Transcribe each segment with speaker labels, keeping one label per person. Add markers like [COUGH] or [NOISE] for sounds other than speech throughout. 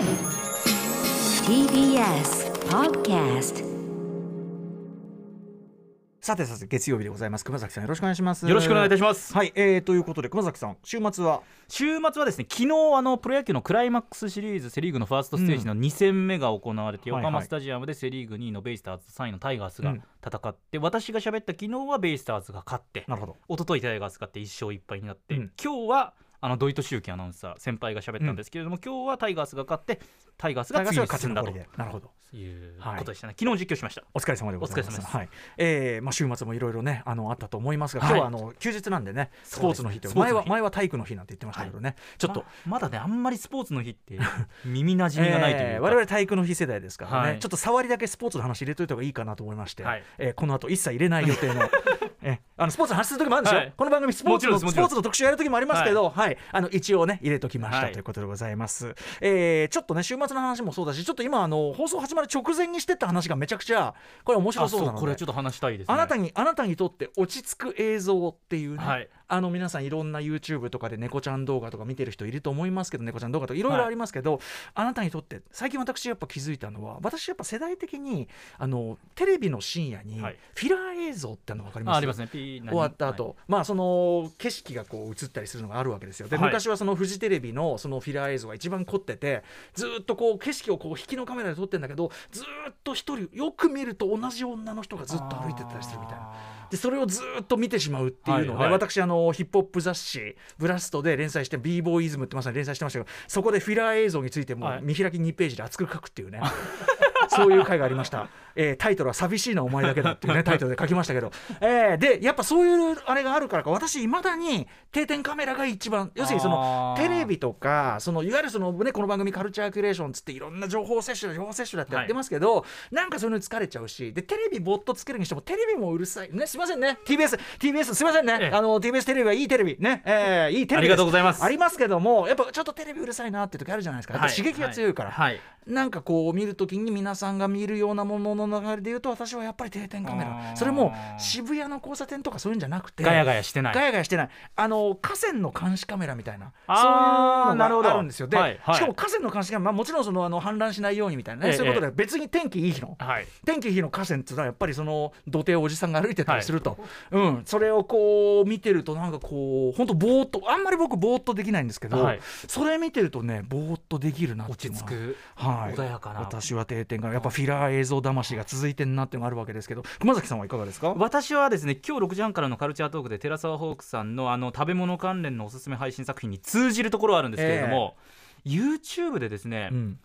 Speaker 1: TBS Podcast
Speaker 2: さてさて月曜日でございます。熊崎さんよろしくお願いします。
Speaker 3: よろしくお願いいたします。
Speaker 2: はい、えー、ということで熊崎さん週末は？
Speaker 3: 週末はですね昨日あのプロ野球のクライマックスシリーズセ・リーグのファーストステージの2戦目が行われて、横浜スタジアムでセ・リーグ2位のベイスターズ3位のタイガースが戦って、私が喋った昨日はベイスターズが勝って
Speaker 2: なるほど。
Speaker 3: 一昨日タイガース勝って1勝1敗になって、
Speaker 2: うん。
Speaker 3: 今日はあの土井敏之アナウンサー先輩が喋ったんですけれども、今日はタイガースが勝ってタイガースが次に進んだと。
Speaker 2: なるほど。
Speaker 3: いう
Speaker 2: はい。
Speaker 3: ことでしたね、昨日実況しました。
Speaker 2: お疲れ様でございます。
Speaker 3: お疲れ様です。
Speaker 2: はい、えーまあ週末もいろいろねあのあったと思いますが、
Speaker 3: はい。
Speaker 2: 今日はあの休日なんでねスポーツの日って
Speaker 3: そうですね。
Speaker 2: 前は前は体育の日なんて言ってましたけどね、ちょっと、
Speaker 3: ままだねあんまりスポーツの日って耳なじみがないというか、[LAUGHS]
Speaker 2: えー我々体育の日世代ですからね、
Speaker 3: はい。
Speaker 2: ちょっと触りだけスポーツの話入れといた方がいいかなと思いまして、
Speaker 3: はい。
Speaker 2: えーこの後一切入れない予定のえーあのスポーツの話する時もあるんですよ、
Speaker 3: はい。
Speaker 2: この番組スポーツのスポーツの特集やる時もありますけど、はい。あの一応ね入れときました、
Speaker 3: はい。
Speaker 2: ということでございます、えーちょっとね週末の話もそうだしちょっと今あの放送始まる直前にしてった話がめちゃくちゃこれ面白
Speaker 3: あ
Speaker 2: そうなので。
Speaker 3: これちょっと話したいですね。
Speaker 2: あなたにあなたにとって落ち着く映像っていうね、
Speaker 3: はい
Speaker 2: あの皆さんいろんな YouTube とかで猫ちゃん動画とか見てる人いると思いますけど猫ちゃん動画とかい。ろいろありますけど、あなたにとって最近私やっぱ気づいたのは私やっぱ世代的にあのテレビの深夜にフ
Speaker 3: はい。
Speaker 2: ィラー映像っての分かります？
Speaker 3: あありますね。
Speaker 2: 終わった後、まあその景色がこう映ったりするのがあるわけですよ。で、
Speaker 3: はい。
Speaker 2: 昔はそのフジテレビのそのフィラー映像が一番凝っててずーっとこう景色をこう引きのカメラで撮ってんだけどずーっと一人よく見ると同じ女の人がずっと歩いてったりするみたいな。でそれをずーっと見てしまうっていうのをね、
Speaker 3: はいはい。
Speaker 2: 私あのヒップホップ雑誌「ブラスト」で連載して b ボーイズムってまさに連載してましたけどそこでフィラー映像についても
Speaker 3: はい。
Speaker 2: 見開き2ページで熱く書くっていうね、[LAUGHS] そういう回がありました、えータイトルは「寂しいなお前だけだ」っていうね [LAUGHS] タイトルで書きましたけど、えーでやっぱそういうあれがあるからか私いまだに定点カメラが一番要するにそのテレビとかそのいわゆるその、ね、この番組カルチャーキュレーションつっていろんな情報摂取だ情報摂取だってやってますけど、なんかそういうのに疲れちゃうしでテレビぼっとつけるにしてもテレビもうるさい。ねすいませんね。TBS TBS すいませんね、
Speaker 3: ええ。
Speaker 2: あの TBS テレビはいいテレビ。ね、えーいいテレビ
Speaker 3: ありがとうございます。
Speaker 2: ありますけどもやっぱちょっとテレビうるさいなって時あるじゃないですか。刺激が強いから、
Speaker 3: はい。
Speaker 2: なんかこう見るときに皆さんが見るようなものの流れで言うと私はやっぱり定点カメラ。それも渋谷の交差点とかそういうんじゃなくて
Speaker 3: ガヤガヤしてない。
Speaker 2: ガヤガヤしてない。あの河川の監視カメラみたいな。そういうの
Speaker 3: なるほど。
Speaker 2: があるんですよ。で、
Speaker 3: はいはい。
Speaker 2: しかも河川の監視カメラ、まあ、もちろんそのあの氾濫しないようにみたいなね、
Speaker 3: ええ
Speaker 2: そういうことで別に天気いい日の
Speaker 3: はい。
Speaker 2: 天気いい日の河川っていうのはやっぱりその土手をおじさんが歩いてたりすると、うん、それをこう見てるとなんかこう本当ぼーっとあんまり僕ぼーっとできないんですけど、
Speaker 3: はい。
Speaker 2: それ見てるとねぼーっとできるなっていうのは
Speaker 3: 落ち着く
Speaker 2: はい、
Speaker 3: 穏やかな。
Speaker 2: 私は定点からやっぱフィラー映像魂が続いてんなってのがあるわけですけど熊崎さんはいかがですか？
Speaker 3: 私はですね今日6時半からのカルチャートークで寺澤ホークさんのあの食べ物関連のおすすめ配信作品に通じるところはあるんですけれども、YouTube でですね、
Speaker 2: うん、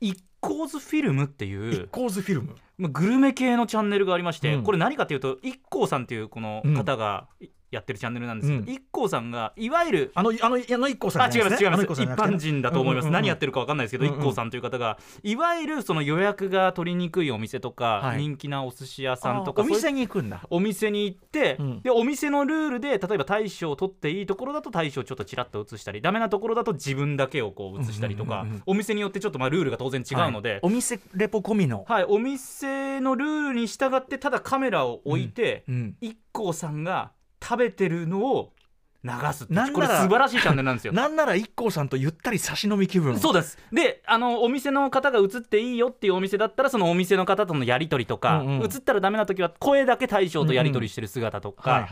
Speaker 3: 一光図フィルムってい
Speaker 2: 一
Speaker 3: う
Speaker 2: 光図フィルム？
Speaker 3: まあグルメ系のチャンネルがありまして、
Speaker 2: うん。
Speaker 3: これ何かというと一光さんっていうこの方がやってるチャンネルなんですけど、
Speaker 2: うん。
Speaker 3: 一光さんがいわゆる
Speaker 2: あのあのあの一光さん
Speaker 3: あ違います違います。一般人だと思います、
Speaker 2: うんうんうん
Speaker 3: 何やってるか分かんないですけど、
Speaker 2: うんうん
Speaker 3: 一 IKKO さんという方がいわゆるその予約が取りにくいお店とか、
Speaker 2: はい。
Speaker 3: 人気なお寿司屋さんとか
Speaker 2: あお店に行くんだ。
Speaker 3: お店に行って、
Speaker 2: うん。
Speaker 3: でお店のルールで例えば大将を取っていいところだと大将をちょっとちらっと映したりダメなところだと自分だけをこう映したりとか、
Speaker 2: うんうんうんうん。
Speaker 3: お店によってちょっとまあルールが当然違うので、
Speaker 2: はい。お店レポ込みの、
Speaker 3: はいお店のルールに従ってただカメラを置いて、
Speaker 2: うん、
Speaker 3: 一 IKKO さんが食べてるのを流すって
Speaker 2: なん
Speaker 3: これ素晴らしいチャンネルなんですよ。
Speaker 2: なんなら一光さんとゆったり差し飲み気分
Speaker 3: そうです。であのお店の方が映っていいよっていうお店だったらそのお店の方とのやり取りとか、
Speaker 2: うんうん。
Speaker 3: 映ったらダメな時は声だけ大将とやり取りしてる姿とか、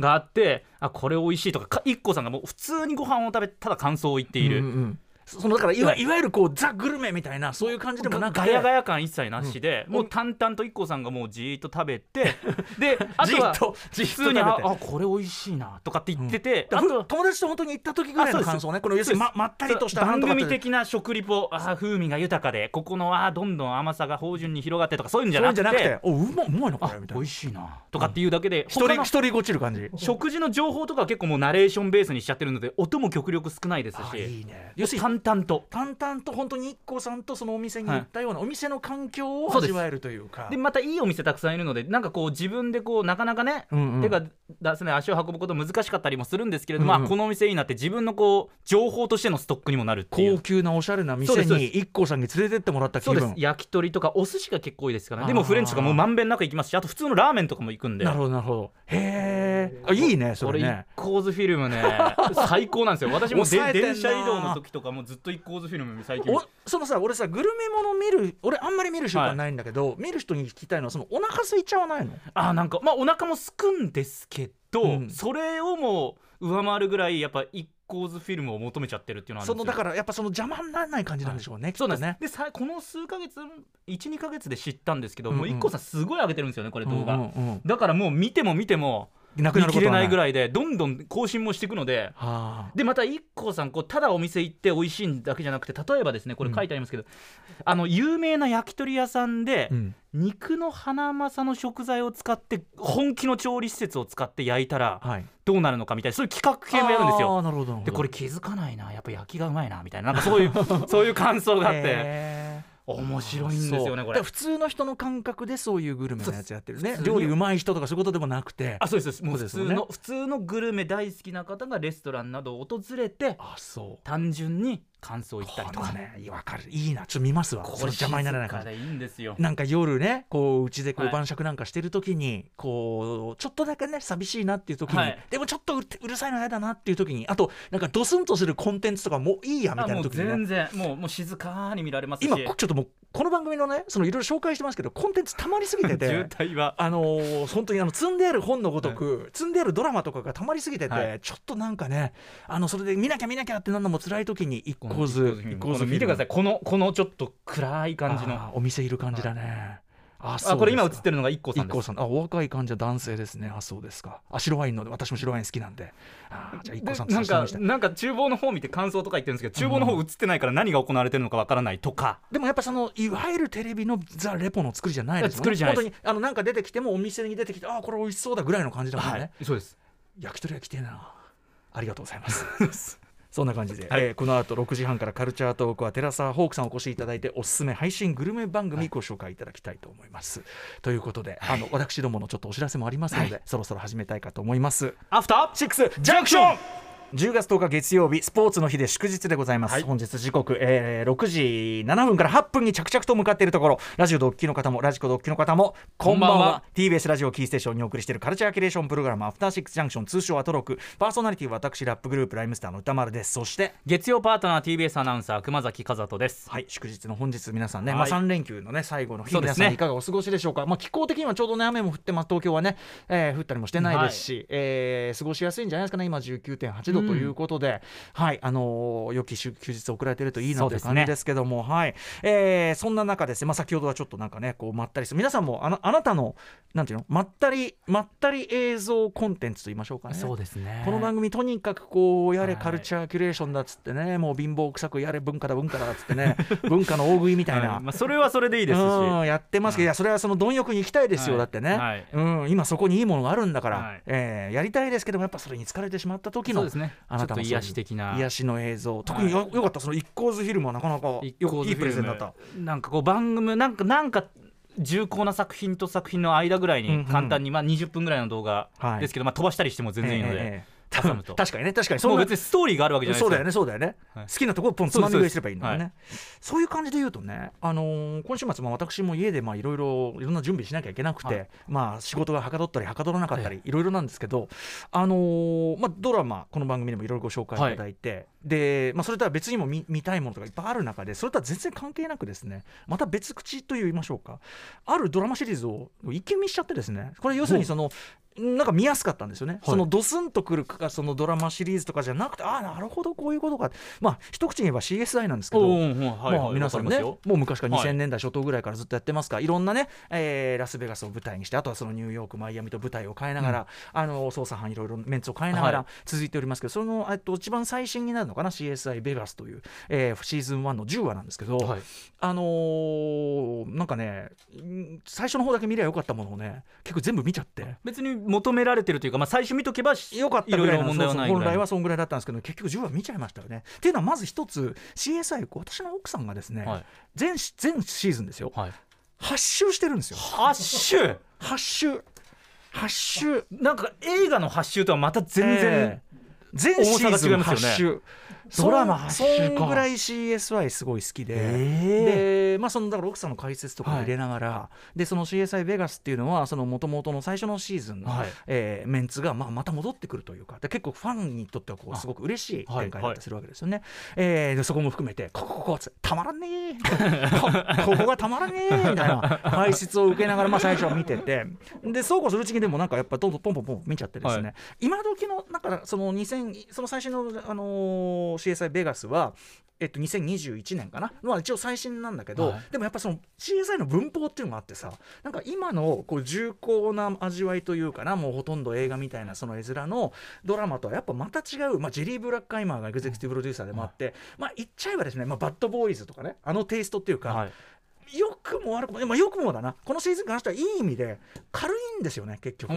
Speaker 3: があってあこれ美味しいとかか IKKO さんがもう普通にご飯を食べただ感想を言っている、
Speaker 2: うんうんうんそのだからいわいわゆるこうザ・グルメみたいなそういう感じでもなくて。
Speaker 3: ガヤガヤ感一切なしで、もう淡々と IKKO さんがもうじーっと食べてで [LAUGHS] あとは普通にあ
Speaker 2: 食べて。
Speaker 3: あこれ美味しいなとかって言ってて、
Speaker 2: だから
Speaker 3: あと
Speaker 2: 友達と本当に行った時ぐらいの感想ねこの要するにままったりとした
Speaker 3: 番組的な食リポあー風味が豊かでここのあーどんどん甘さが芳醇に広がってとかそういうんじゃなくて
Speaker 2: くておうまいうまいのこ
Speaker 3: あ
Speaker 2: れみたいな。
Speaker 3: 美味しいなとかっていうだけで、
Speaker 2: 一
Speaker 3: 他の
Speaker 2: 人一人ごちる感じ。
Speaker 3: 食事の情報とかは結構もうナレーションベースにしちゃってるので音も極力少ないですし。
Speaker 2: あいいね。要するに
Speaker 3: 淡々と
Speaker 2: 淡々と本当に IKKO さんとそのお店に行ったような、お店の環境を味わえるというか。
Speaker 3: でまたいいお店たくさんいるのでなんかこう自分でこうなかなかね、
Speaker 2: うんうん
Speaker 3: 手が出せない足を運ぶこと難しかったりもするんですけれども、
Speaker 2: うんうん。
Speaker 3: まあこのお店いいなって自分のこう情報としてのストックにもなるっていう。
Speaker 2: 高級なおしゃれな店に IKKO さんに連れてってもらった気
Speaker 3: そう
Speaker 2: 分
Speaker 3: です。焼き鳥とかお寿司が結構多いですからね。でもフレンチとかもうまんべんなく行きますしあと普通のラーメンとかも行くんで。
Speaker 2: なるほどなるほどへえいいねそ
Speaker 3: これ
Speaker 2: ね。
Speaker 3: 構図フィルムね [LAUGHS] 最高なんですよ。私も電車移動の時とかもずっと一行図フィルム最近
Speaker 2: おそのさ俺さグルメもの見る俺あんまり見る習慣ないんだけど、見る人に聞きたいのはそのお腹空いちゃわないの？
Speaker 3: あなんかまあお腹もすくんですけど、
Speaker 2: うん。
Speaker 3: それをもう上回るぐらいやっぱ一行図フィルムを求めちゃってるっていうのは
Speaker 2: そのだからやっぱその邪魔にならない感じなんでしょうね、きっとね
Speaker 3: そうですでさこの数ヶ月12ヶ月で知ったんですけど、
Speaker 2: うんうん
Speaker 3: もう IKKO さんすごい。上げてるんですよね。これ動画、
Speaker 2: うんうんうん
Speaker 3: だからもう見ても見ても
Speaker 2: なくなることはない。
Speaker 3: 見切れないぐらいでどんどん更新もしていくので
Speaker 2: はあ。
Speaker 3: でまた IKKO さんこうただお店行って美味しいだけじゃなくて例えばですねこれ書いてありますけど、あの有名な焼き鳥屋さんで、
Speaker 2: うん。
Speaker 3: 肉のハナマサの食材を使って本気の調理施設を使って焼いたら
Speaker 2: はい。
Speaker 3: どうなるのかみたいなそういう企画系もやるんです
Speaker 2: あ
Speaker 3: よ
Speaker 2: ーなるほど
Speaker 3: でこれ気づかないなやっぱ焼きがうまいなみたいななんかそういう [LAUGHS] そういう感想があって面白いんですよねこれ。
Speaker 2: 普通の人の感覚でそういうグルメのやつやってるね。料理うまい人とかそういうことでもなくて。
Speaker 3: あそうですそうです。もう普通の普通のグルメ大好きな方がレストランなどを訪れて
Speaker 2: あそう。
Speaker 3: 単純に感想を言ったりとか。
Speaker 2: ねわかる。いいな。ちょっと見ますわ。
Speaker 3: こ
Speaker 2: その邪魔にならない
Speaker 3: かでいいんですよ。
Speaker 2: なんか夜ねこううちでこう
Speaker 3: はい。
Speaker 2: 晩酌なんかしてる時に、こうちょっとだけね寂しいなっていう時に、
Speaker 3: はい。
Speaker 2: でもちょっとうるさいの嫌だなっていう時にあとなんかドスンとするコンテンツとかもういいやみたいな時にね。
Speaker 3: う全然もうもう静かに見られますし。
Speaker 2: 今ちょっともうこの番組のねそのいろいろ紹介してますけどコンテンツたまりすぎてて [LAUGHS]
Speaker 3: 渋滞は。
Speaker 2: あのー本当にあの積んである本のごとく、積んであるドラマとかがたまりすぎてて、
Speaker 3: はい。
Speaker 2: ちょっとなんかねあのそれで見なきゃ見なきゃってなんのも辛い時に一個ず
Speaker 3: 一
Speaker 2: 一個ず
Speaker 3: 見てください。このこのちょっと暗い感じの。
Speaker 2: お店いる感じだね、あ
Speaker 3: あこれ今映って
Speaker 2: る
Speaker 3: るのが IKKO さんです。
Speaker 2: 一個さん。あお若い感じは男性ですね。あそうですか。あ白ワインので私も白ワイン好きなんで。あーじゃあ一個さんと
Speaker 3: なんかなんか厨房の方見て感想とか言ってるんですけど厨房の方映ってないから何が行われてるのかわからないとか。
Speaker 2: でもやっぱそのいわゆるテレビのザ・レポの作りじゃないですもんね。
Speaker 3: 作りじゃないです。
Speaker 2: 本当にあのなんか出てきてもお店に出てきてあーこれ美味しそうだぐらいの感じだもんね、
Speaker 3: そうです。
Speaker 2: 焼き鳥屋来てえな。ありがとうございます [LAUGHS] そんな感じで、
Speaker 3: はい。
Speaker 2: えーこの後6時半からカルチャートークは寺澤ホークさんお越しいただいておすすめ配信グルメ番組ご紹介いただきたいと思います、ということで、あの私どものちょっとお知らせもありますので、そろそろ始めたいかと思います。
Speaker 3: アフター
Speaker 2: シックスジャンクション10月10日月曜日スポーツの日で祝日でございます、
Speaker 3: はい。
Speaker 2: 本日時刻、えー6時7分から8分に着々と向かっているところ。ラジオドッキの方もラジコドッキの方もこんばんは。
Speaker 3: こんばんは。
Speaker 2: TBS ラジオキーステーションにお送りしているカルチャーキュレーションプログラムアフターシックスジャンクション通称アトロクパーソナリティは私ラップグループライムスターの歌丸です。そして
Speaker 3: 月曜パートナー TBS アナウンサー熊崎和人です。
Speaker 2: はい、祝日の本日皆さんね、
Speaker 3: はい。
Speaker 2: まあ3連休のね最後の日、
Speaker 3: ね
Speaker 2: 皆さんいかがお過ごしでしょうか。まあ気候的にはちょうどね雨も降ってます東京はね、えー降ったりもしてないですし、えー過ごしやすいんじゃないですかね。今19.8度ということで、はいあのー良き休日送られてるといいなという感じですけども、はい、えーそんな中ですね、まあ先ほどはちょっとなんかねこうまったりする。皆さんもあのあなたのなんていうのまったりまったり映像コンテンツと言いましょうかね。
Speaker 3: そうですね。
Speaker 2: この番組とにかくこうやれ
Speaker 3: はい。
Speaker 2: カルチャーキュレーションだっつってね、もう貧乏くさくやれ文化だ文化だっつってね [LAUGHS] 文化の大食いみたいな、
Speaker 3: はい。まあ、それはそれでいいですし。
Speaker 2: うんやってますけど、い。やそれはその貪欲に行きたいですよ、
Speaker 3: はい。
Speaker 2: だってね、
Speaker 3: はい。
Speaker 2: うん、今そこにいいものがあるんだから、
Speaker 3: はい。
Speaker 2: えーやりたいですけどもやっぱそれに疲れてしまった時の
Speaker 3: そうですね
Speaker 2: あなたの
Speaker 3: 癒し的な。
Speaker 2: 癒しの映像。特によ,、よかった。その一行図フィルムはなかなかいいプレゼンだった。
Speaker 3: なんかこう番組なんかなんか重厚な作品と作品の間ぐらいに簡単に、まあ20分ぐらいの動画
Speaker 2: はい。
Speaker 3: ですけど、まあ飛ばしたりしても全然いいので、挟むと。[LAUGHS]
Speaker 2: 確かにね確かに。そ
Speaker 3: もう別にストーリーがあるわけじゃないです
Speaker 2: そうだよねそうだよね、
Speaker 3: はい。
Speaker 2: 好きなところポンつまみ食いすればいいんだよね。
Speaker 3: そ
Speaker 2: そういう感じで言うとね、あのー今週末も私も家でまあいろいろいろんな準備しなきゃいけなくて、
Speaker 3: はい。
Speaker 2: まあ仕事がはかどったりはかどらなかったりい。ろいろなんですけど、あのーまあドラマこの番組でもいろいろご紹介いただいて、で、まあ、それとは別にも見見たいものとかいっぱいある中でそれとは全然関係なくですねまた別口と言いましょうか。あるドラマシリーズを一気見しちゃってですねこれ要するにそのなんか見やすかったんですよね、そのドスンとくるかそのドラマシリーズとかじゃなくてああなるほどこういうことかまあ一口に言えば CSI なんですけど、まあ、皆さんねもう昔から
Speaker 3: はい。
Speaker 2: 2000年代初頭ぐらいからずっとやってますか。ら、い、ろんなね、えーラスベガスを舞台にしてあとはそのニューヨークマイアミと舞台を変えながら、あの捜査班いろいろメンツを変えながら
Speaker 3: はい。
Speaker 2: 続いておりますけど、そのえっと一番最新になるのかな？CSI ベガスという、えーシーズン1の10話なんですけど、
Speaker 3: はい。
Speaker 2: あのーなんかねん最初の方だけ見りゃよかったものをね結構全部見ちゃって。
Speaker 3: 別に求められてるというか、まあ、最初見とけば
Speaker 2: よかったぐらいの
Speaker 3: 問題はない
Speaker 2: 本来はそんぐらいだったんですけど結局10話見ちゃいましたよね。っていうのはまず一つ CSI 私の奥さんがですね、
Speaker 3: はい。
Speaker 2: 全全シーズンですよ。
Speaker 3: はい、
Speaker 2: 8周してるんですよ。
Speaker 3: ハッシュ
Speaker 2: 8周8周
Speaker 3: なんか映画のハッシュとはまた全然、
Speaker 2: えー全シーズン8
Speaker 3: 重さが違いますよね。
Speaker 2: 周
Speaker 3: ドラマ発
Speaker 2: そんぐらい CSI すごい好きで、
Speaker 3: え
Speaker 2: でまあそのだから奥さんの解説とかも入れながら、でその CSI ベガスっていうのはその元々の最初のシーズンの、
Speaker 3: はい。
Speaker 2: えーメンツがまあまた戻ってくるというかで結構ファンにとってはこう
Speaker 3: あ
Speaker 2: すごく嬉しい
Speaker 3: はい
Speaker 2: 展開だったりするわけですよね。えーでそこも含めてここここつたまらんねー [LAUGHS] こここがたまらんねーみたいな解説を受けながらまあ最初は見てて。でそうこうするうちにでもなんかやっぱどんどんポンポンポン見ちゃってですね、
Speaker 3: はい。
Speaker 2: 今時のだからその2000その最新の、あのー CSI ベガスはえっと、2021年かな、まあ、一応最新なんだけど、
Speaker 3: はい。
Speaker 2: でもやっぱその CSI の文法っていうのがあってさなんか今のこう重厚な味わいというかなもうほとんど映画みたいなその絵面のドラマとはやっぱまた違う、まあ、ジェリー・ブラックアイマーがエグゼクティブプロデューサーでもあって、まあ言っちゃえばですね、まあ、バッドボーイズとかねあのテイストっていうか、
Speaker 3: はい
Speaker 2: 良くも悪くも、まあ、良くもだな。このシーズンに関してはいい意味で軽いんですよね結局、あ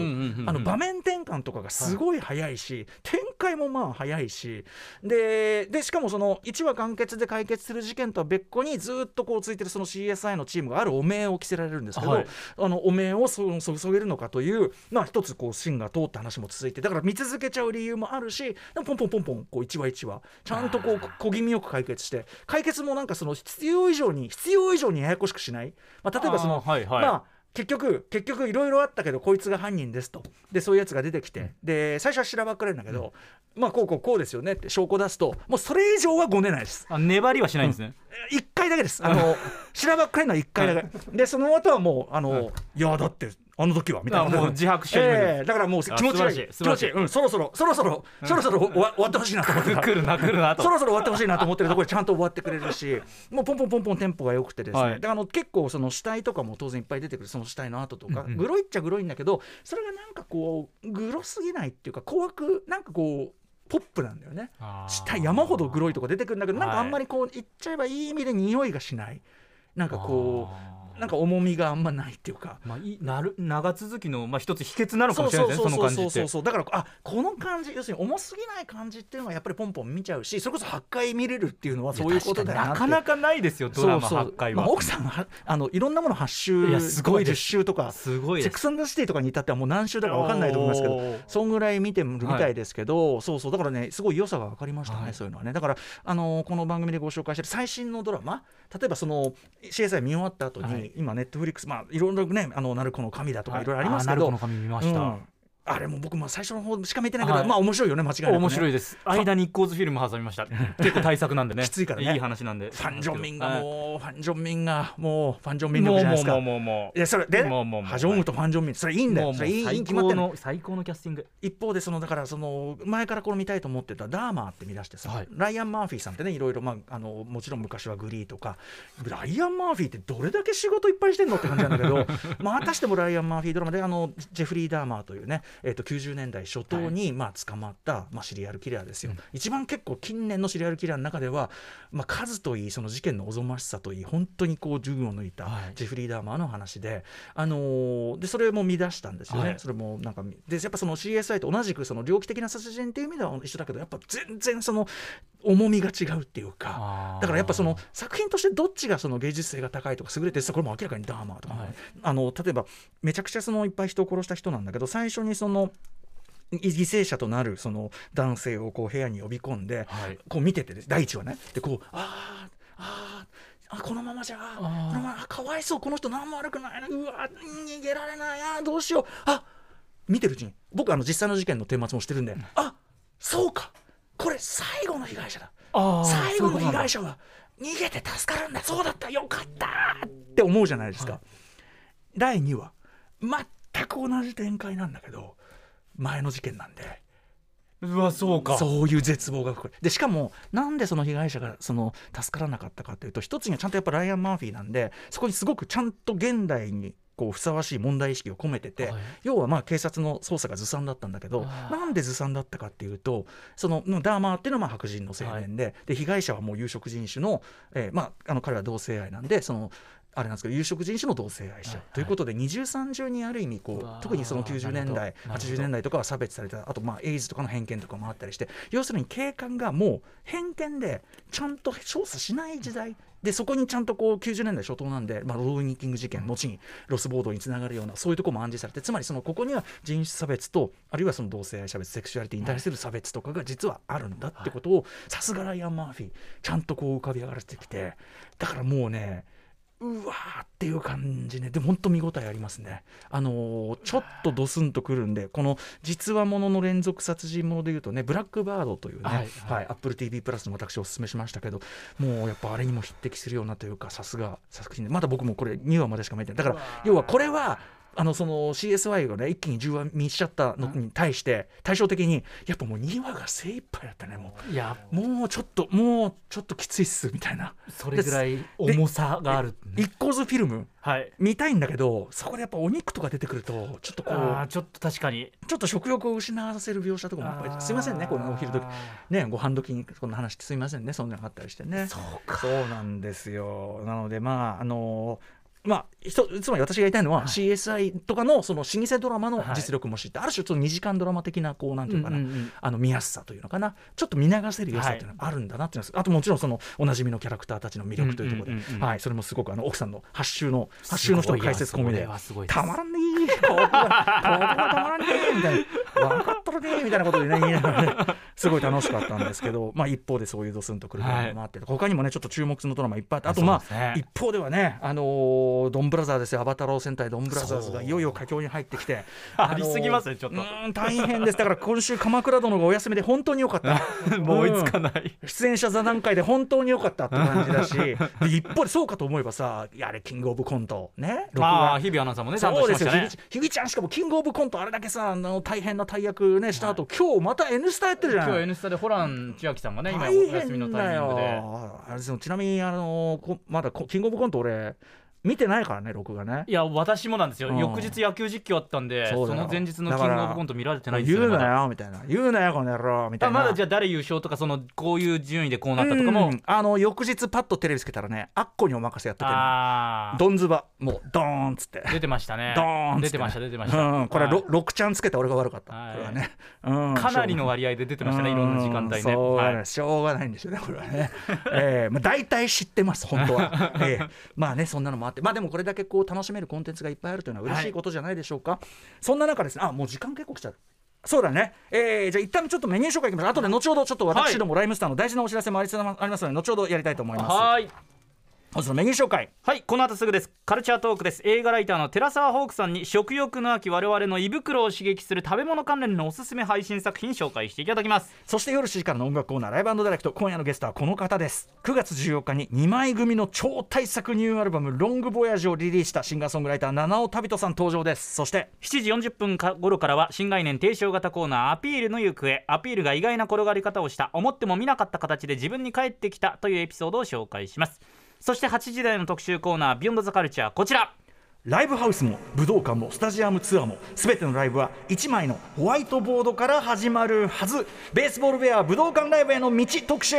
Speaker 2: の場面転換とかがすごい早いし、展開もまあ早いし。ででしかもその1話完結で解決する事件とは別個にずっとこうついてるその CSI のチームがあるお面を着せられるんですけど、
Speaker 3: はい。
Speaker 2: あのお面をそそ注げるのかというまあ一つこう芯が通った話も続いてだから見続けちゃう理由もあるしでもポンポンポンポンこう1話1話ちゃんとこう小気味よく解決して解決もなんかその必要以上に必要以上にややこしくしない、まあ、例えばその
Speaker 3: はいはい。
Speaker 2: まあ結局結局いろいろあったけどこいつが犯人ですと。でそういうやつが出てきて。で最初はしらばっかれるんだけど、まあこうこうこうですよねって証拠出すともうそれ以上はごねないです。
Speaker 3: あ粘りはしないんですね、
Speaker 2: 1回だけです。あの [LAUGHS] しらばっかれるのは1回だけ。でその後はもうあの、いやだってあの時はみたいな。
Speaker 3: あもう自白し始める。
Speaker 2: ええだからもう気持ちがいい。気持ちいい、うん、そろそろそろそろそろそろ終わってほしいなと思って
Speaker 3: るな来るなと。
Speaker 2: そろそろ終わってほしいなと思ってるところでちゃんと終わってくれるし [LAUGHS] もうポンポンポンポンテンポが良くてですね、
Speaker 3: はい。
Speaker 2: であの結構その死体とかも当然いっぱい出てくる。その死体の後とか、グロいっちゃグロいんだけどそれがなんかこうグロすぎないっていうか怖くなんかこうポップなんだよね。
Speaker 3: あー。
Speaker 2: 死体山ほどグロいとか出てくるんだけどなんか
Speaker 3: はい
Speaker 2: あんまりこう言っちゃえばいい意味で匂いがしない。なんかこうなんか重みがあんまないっていうか。
Speaker 3: まあ、いなる長続きの、まあ、一つ秘訣なのかもしれないですねその感じ
Speaker 2: そう
Speaker 3: って
Speaker 2: そう。そうだからあこの感じ要するに重すぎない感じっていうのがやっぱりポンポン見ちゃうしそれこそ8回見れるっていうのはそういうことだよな
Speaker 3: な
Speaker 2: って。
Speaker 3: かなかないですよドラマ
Speaker 2: そうそう。
Speaker 3: 8回は。
Speaker 2: まあ、奥さんがあのいろんなもの8週
Speaker 3: すごいです。
Speaker 2: 10週とか
Speaker 3: すごい
Speaker 2: セックス・アンド・シティとかに至ってはもう何週だか分かんないと思いますけどそんぐらい見てるみたいですけど、そうそう。だからねすごい良さが分かりましたね、
Speaker 3: はい。
Speaker 2: そういうのはね。だから、あのーこの番組でご紹介してる最新のドラマ例えばその CSI 見終わった後に、
Speaker 3: はい
Speaker 2: 今ネットフリックスまあいろいろねあの鳴子の神だとかい。ろいろありますけど、
Speaker 3: あーなるこの紙見ました、
Speaker 2: うんあれも僕まあ最初の方しか見てないけど、
Speaker 3: はい。
Speaker 2: まあ面白いよね間違いなく、ね、
Speaker 3: 面白いです。間に一光図フィルム挟みました。結構対策なんでね。
Speaker 2: き [LAUGHS] ついからね。
Speaker 3: いい話なんで。
Speaker 2: ファン・ジョンミンが
Speaker 3: はい。
Speaker 2: もう、ファン・ジョンミンがもうファン・ジョンミン力じゃないですか。
Speaker 3: もうもうもう
Speaker 2: いやそれで、
Speaker 3: もうもう
Speaker 2: ハジョンウとファン・ジョンミンそれいいんだよ
Speaker 3: もう
Speaker 2: それいい決まって
Speaker 3: の最高のキャスティング
Speaker 2: 一方でそのだからその前からこれ見たいと思ってたダーマーって見出してさ、
Speaker 3: はい
Speaker 2: ライアン・マーフィーさんってねいろいろ、まあ、あのもちろん昔はグリーとかライアン・マーフィーってどれだけ仕事いっぱいしてんのって感じなんだけどまたしてもライアン・マーフィードラマであのジェフリー・ダーマーというね、えー、と90年代初頭に、まあ、捕まった、まあ、シリアルキラーですよ、一番結構近年のシリアルキラーの中では、まあ、数といいその事件のおぞましさといい本当にこう順を抜いた
Speaker 3: はい。
Speaker 2: ジェフリー・ダーマーの話で,、あのーでそれも見出したんですよね、
Speaker 3: はい。
Speaker 2: それもなんかでやっぱその CSI と同じくその猟奇的な殺人っていう意味では一緒だけどやっぱ全然その重みが違うっていうかだからやっぱその作品としてどっちがその芸術性が高いとか優れてるこれも明らかにダーマーとかね、
Speaker 3: はい。
Speaker 2: あの例えばめちゃくちゃそのいっぱい人を殺した人なんだけど最初にそのい犠牲者となるその男性をこう部屋に呼び込んで、
Speaker 3: はい。
Speaker 2: こう見ててです第一話ね。でこうあーあーあこのままじゃあこのままあかわいそうこの人何も悪くないなうわ逃げられないあーどうしようあ見てるうちに。僕あの実際の事件の顛末もしてるんで、あそうかこれ最後の被害者だ。最後の被害者は逃げて助かるんだ。そうだった。よかったって思うじゃないですか、第2話全く同じ展開なんだけど前の事件なんで。
Speaker 3: うわそうか。
Speaker 2: そういう絶望がこれでしかもなんでその被害者がその助からなかったかというと一つにはちゃんとやっぱライアン・マーフィーなんでそこにすごくちゃんと現代にこうふさわしい問題意識を込めてて、
Speaker 3: はい。
Speaker 2: 要はまあ警察の捜査がずさんだったんだけどなんでずさんだったかっていうとそのうんダーマーっていうのはまあ白人の青年で,、で被害者はもう有色人種の,、えーまあ、あの彼は同性愛なんでそのあれなんですけど有色人種の同性愛者、
Speaker 3: はい
Speaker 2: ということで二重三重にある意味こ
Speaker 3: う
Speaker 2: 特にその90年代
Speaker 3: なるほど。
Speaker 2: 80年代とかは差別されたあとまあエイズとかの偏見とかもあったりして要するに警官がもう偏見でちゃんと調査しない時代でそこにちゃんとこう90年代初頭なんで、まあ、ロードニッキング事件後にロスボードにつながるようなそういうとこも暗示されてつまりそのここには人種差別とあるいはその同性愛差別セクシュアリティに対する差別とかが実はあるんだってことをさすがライアン・マーフィーちゃんとこう浮かび上がらせてきてだからもうねうわーっていう感じね。でも本当見応えありますね。あのーちょっとドスンとくるんでこの実話ものの連続殺人ものでいうとね「ブラックバード」というね、
Speaker 3: は
Speaker 2: はい。いはい、AppleTV プラスの私おすすめしましたけどもうやっぱあれにも匹敵するようなというかさすが作品でまだ僕もこれ2話までしか見てない。だから要はこれはあのその CSY がね一気に10話見しちゃったのに対して対照的にやっぱもう2話が精一杯だったねも
Speaker 3: いや
Speaker 2: うもうちょっともうちょっときついっすみたいな。
Speaker 3: それぐらい重さがある
Speaker 2: 一個ずフィルム
Speaker 3: はい。
Speaker 2: 見たいんだけどそこでやっぱお肉とか出てくるとちょっとこう
Speaker 3: ちょっと確かに。
Speaker 2: ちょっと食欲を失わせる描写とかもやっぱりすいませんねこのお昼時。ねご飯時にこんな話ってすいませんねそんなのがあったりしてね。
Speaker 3: そうか。
Speaker 2: そうなんですよ。なのでまああのまあ、ひとつまり私が言いたいのは、CSI とかのその老舗ドラマの実力も知って、ある種ちょっと2時間ドラマ的なこうなんていうかな、あの見やすさというのかな。ちょっと見流せる良さというのがあるんだなっていうのは、あともちろんそのおなじみのキャラクターたちの魅力というところで、はい、それもすごくあの奥さんの発周の発周の人の解説込みでたまらんねーここがここがたまらんねーみたいな分かっとるねーみたいなことでね言いながらねすごい楽しかったんですけど、まあ、一方でそういうドスンとくるドラマもあって、他にもねちょっと注目するドラマいっぱいあってあとまあ、一方ではねあのードンブラザーですよ。アバタロー戦隊ドンブラザーズがいよいよ佳境に入ってきて。[LAUGHS]
Speaker 3: ありすぎますねちょっと。
Speaker 2: 大変です。だから今週鎌倉殿がお休みで本当に良かった。[LAUGHS]
Speaker 3: もう追いつかない。
Speaker 2: 出演者座談会で本当に良かったって感じだし。[LAUGHS] で一方でそうかと思えばさいやあれキングオブコント。ね？
Speaker 3: ああ日々アナウンサーもねちゃん
Speaker 2: そうです
Speaker 3: しましたね。
Speaker 2: ひびひびちゃんしかもキングオブコントあれだけさあの大変な大役ねした後、今日また「N スタ」やってるじゃない。
Speaker 3: 今日「N スタ」でホラン千秋さんがね今お
Speaker 2: 大
Speaker 3: 休みのタイミングで。
Speaker 2: よ。あれちなみにあのこまだこキングオブコント俺見てないからね録画ね。
Speaker 3: いや私もなんですよ、
Speaker 2: うん。
Speaker 3: 翌日野球実況あったんで
Speaker 2: そ
Speaker 3: の前日のキングオブコント見られてないんです
Speaker 2: 言う
Speaker 3: よねまだ。
Speaker 2: なよみたいな。言うなよこの野郎みたいな。
Speaker 3: あまだじゃあ誰優勝とかそのこういう順位でこうなったとかも、
Speaker 2: うんあの翌日パッとテレビつけたらねあっこにお任せやってて、ね、
Speaker 3: ああ
Speaker 2: ドンズバもうドーンっつって。
Speaker 3: 出てましたね。
Speaker 2: ドーンっつってね。
Speaker 3: 出てました出てました、
Speaker 2: うん、これは
Speaker 3: はい。
Speaker 2: ろ6ちゃんつけて俺が悪かった、
Speaker 3: はい。
Speaker 2: これはね、うん、
Speaker 3: かなりの割合で出てましたねい。ろんな時間帯ね。
Speaker 2: うんしょうがない、
Speaker 3: はい
Speaker 2: しょうがないんですよねこれはね、えーまあ、大体知ってます本当は、[LAUGHS] えーまあねそんなのもあって。まあでもこれだけこう楽しめるコンテンツがいっぱいあるというのは嬉しいことじゃないでしょうか、そんな中ですね。あもう時間結構来ちゃう。そうだね、えー、じゃあ一旦ちょっとメニュー紹介いきます。あとで後ほどちょっと私どもライムスターの大事なお知らせもありありますので後ほどやりたいと思います。
Speaker 3: はい
Speaker 2: まずのメニュー紹介。
Speaker 3: はいこの後すぐです。カルチャートークです。映画ライターの寺澤ホークさんに食欲の秋我々の胃袋を刺激する食べ物関連のおすすめ配信作品紹介していただきます。
Speaker 2: そして夜7時からの音楽コーナーライブダイレクト今夜のゲストはこの方です。9月14日に2枚組の超大作ニューアルバム「ロングボヤージュ」をリリースしたシンガーソングライター七尾旅人さん登場です。そして
Speaker 3: 7時40分か頃からは新概念提唱型コーナーアピールの行方。アピールが意外な転がり方をした思っても見なかった形で自分に返ってきたというエピソードを紹介しますそして8時台の特集コーナービヨンドザカルチャーこちら。
Speaker 2: ライブハウスも武道館もスタジアムツアーも全てのライブは1枚のホワイトボードから始まるはず。ベースボールベア武道館ライブへの道特集。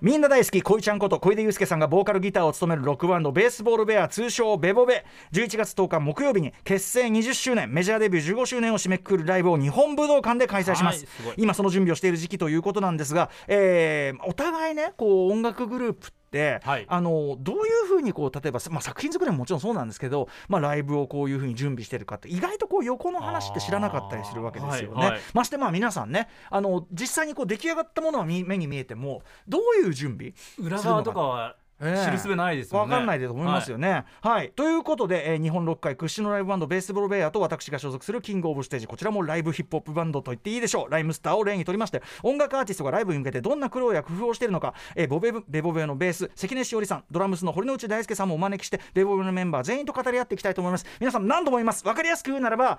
Speaker 2: みんな大好き恋ちゃんこと小出祐介さんがボーカルギターを務めるロックバンドベースボールベア通称ベボベ。11月10日木曜日に結成20周年メジャーデビュー15周年を締めくくるライブを日本武道館で開催します,、
Speaker 3: はいす
Speaker 2: 今その準備をしている時期ということなんですが、えーお互いねこう音楽グループって、
Speaker 3: はい。
Speaker 2: あのどういうふうにこう例えば、まあ、作品作りももちろんそうなんですけど、まあ、ライブをこういうふうに準備してるかって意外とこう横の話って知らなかったりするわけですよね。
Speaker 3: はいはい。
Speaker 2: ましてまあ皆さんねあの実際にこう出来上がったものは見目に見えてもどういう準備
Speaker 3: 裏側とかは
Speaker 2: ええ
Speaker 3: 知るすべないですもんね、
Speaker 2: わかんないでと思いますよね。はい、ということで、えー日本ロック界屈指のライブバンドベースボールベアと私が所属するキングオブステージこちらもライブヒップホップバンドと言っていいでしょう。ライムスターを例にとりまして音楽アーティストがライブに向けてどんな苦労や工夫をしているのか、えーボベブベボベのベース関根しおりさんドラムスの堀之内大輔さんもお招きしてベボベのメンバー全員と語り合っていきたいと思います皆さん何度も言います分かりやすく言うならば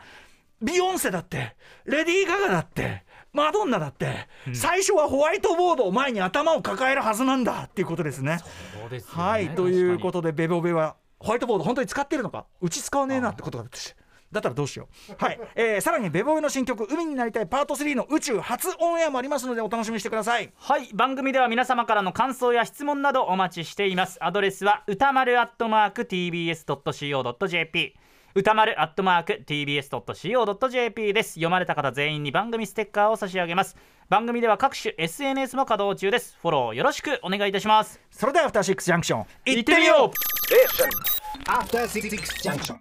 Speaker 2: ビヨンセだってレディー・ガガだってマドンナだって、最初はホワイトボードを前に頭を抱えるはずなんだっていうことですね。
Speaker 3: そうですよね
Speaker 2: はいということでベボベはホワイトボード本当に使ってるのか？うち使わねえなってことがだったらどうしよう。はい、えー、さらにベボイの新曲「海になりたいパート3」の宇宙初オンエアもありますのでお楽しみにしてください。
Speaker 3: はい番組では皆様からの感想や質問などお待ちしています。アドレスは歌丸アットマーク TBS.CO.JP 歌丸アットマーク TBS.CO.JP です。読まれた方全員に番組ステッカーを差し上げます。番組では各種 SNS も稼働中です。フォローよろしくお願いいたします。
Speaker 2: それではアフターシックスジャンクション
Speaker 3: 行ってみよう.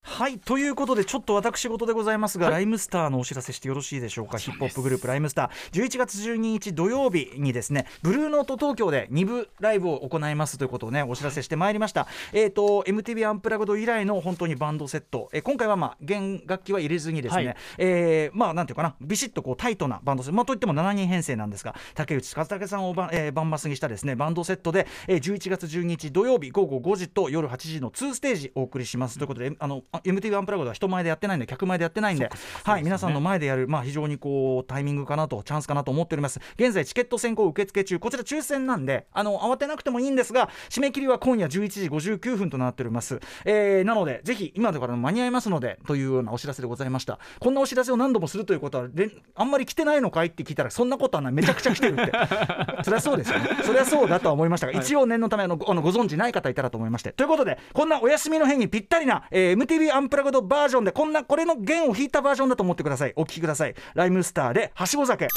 Speaker 2: はいということでちょっと私事でございますが、ライムスターのお知らせしてよろしいでしょうか？ヒップホップグループライムスター。11月12日土曜日にですねブルーノート東京で2部ライブを行いますということをねお知らせしてまいりました。えっ、と MTV アンプラグド以来の本当にバンドセット、えー今回はまあ弦楽器は入れずにですね、
Speaker 3: はい。
Speaker 2: えーまあなんていうかな？ビシッとこうタイトなバンドセット。まあといっても7人編成なんですが竹内和武さんをば、えー、バンバスにしたですねバンドセットで、えー、11月12日土曜日午後5時と夜8時の2ステージお送りします。ということであのあ MTV アンプラグドは人前でやってないんで客前でやってないんではい、皆さんの前でやる、まあ、非常にこうタイミングかなとチャンスかなと思っております。現在チケット先行受付中。こちら抽選なんであの慌てなくてもいいんですが締め切りは今夜11時59分となっております、えーなのでぜひ今だから間に合いますのでというようなお知らせでございました。こんなお知らせを何度もするということはあんまり来てないのかいって聞いたらそんなことはない。めちゃくちゃ来てるって。[LAUGHS] そりゃそうですよね。そりゃそうだとは思いましたが、一応念のためあのごあのご存知ない方いたらと思いまして。ということでこんなお休みの日にぴったりな、えー MTV アンプラグドバージョンでこんなこれの弦を弾いたバージョンだと思ってください。お聴きください。ライムスターではしご酒。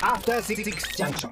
Speaker 4: After Six Junction.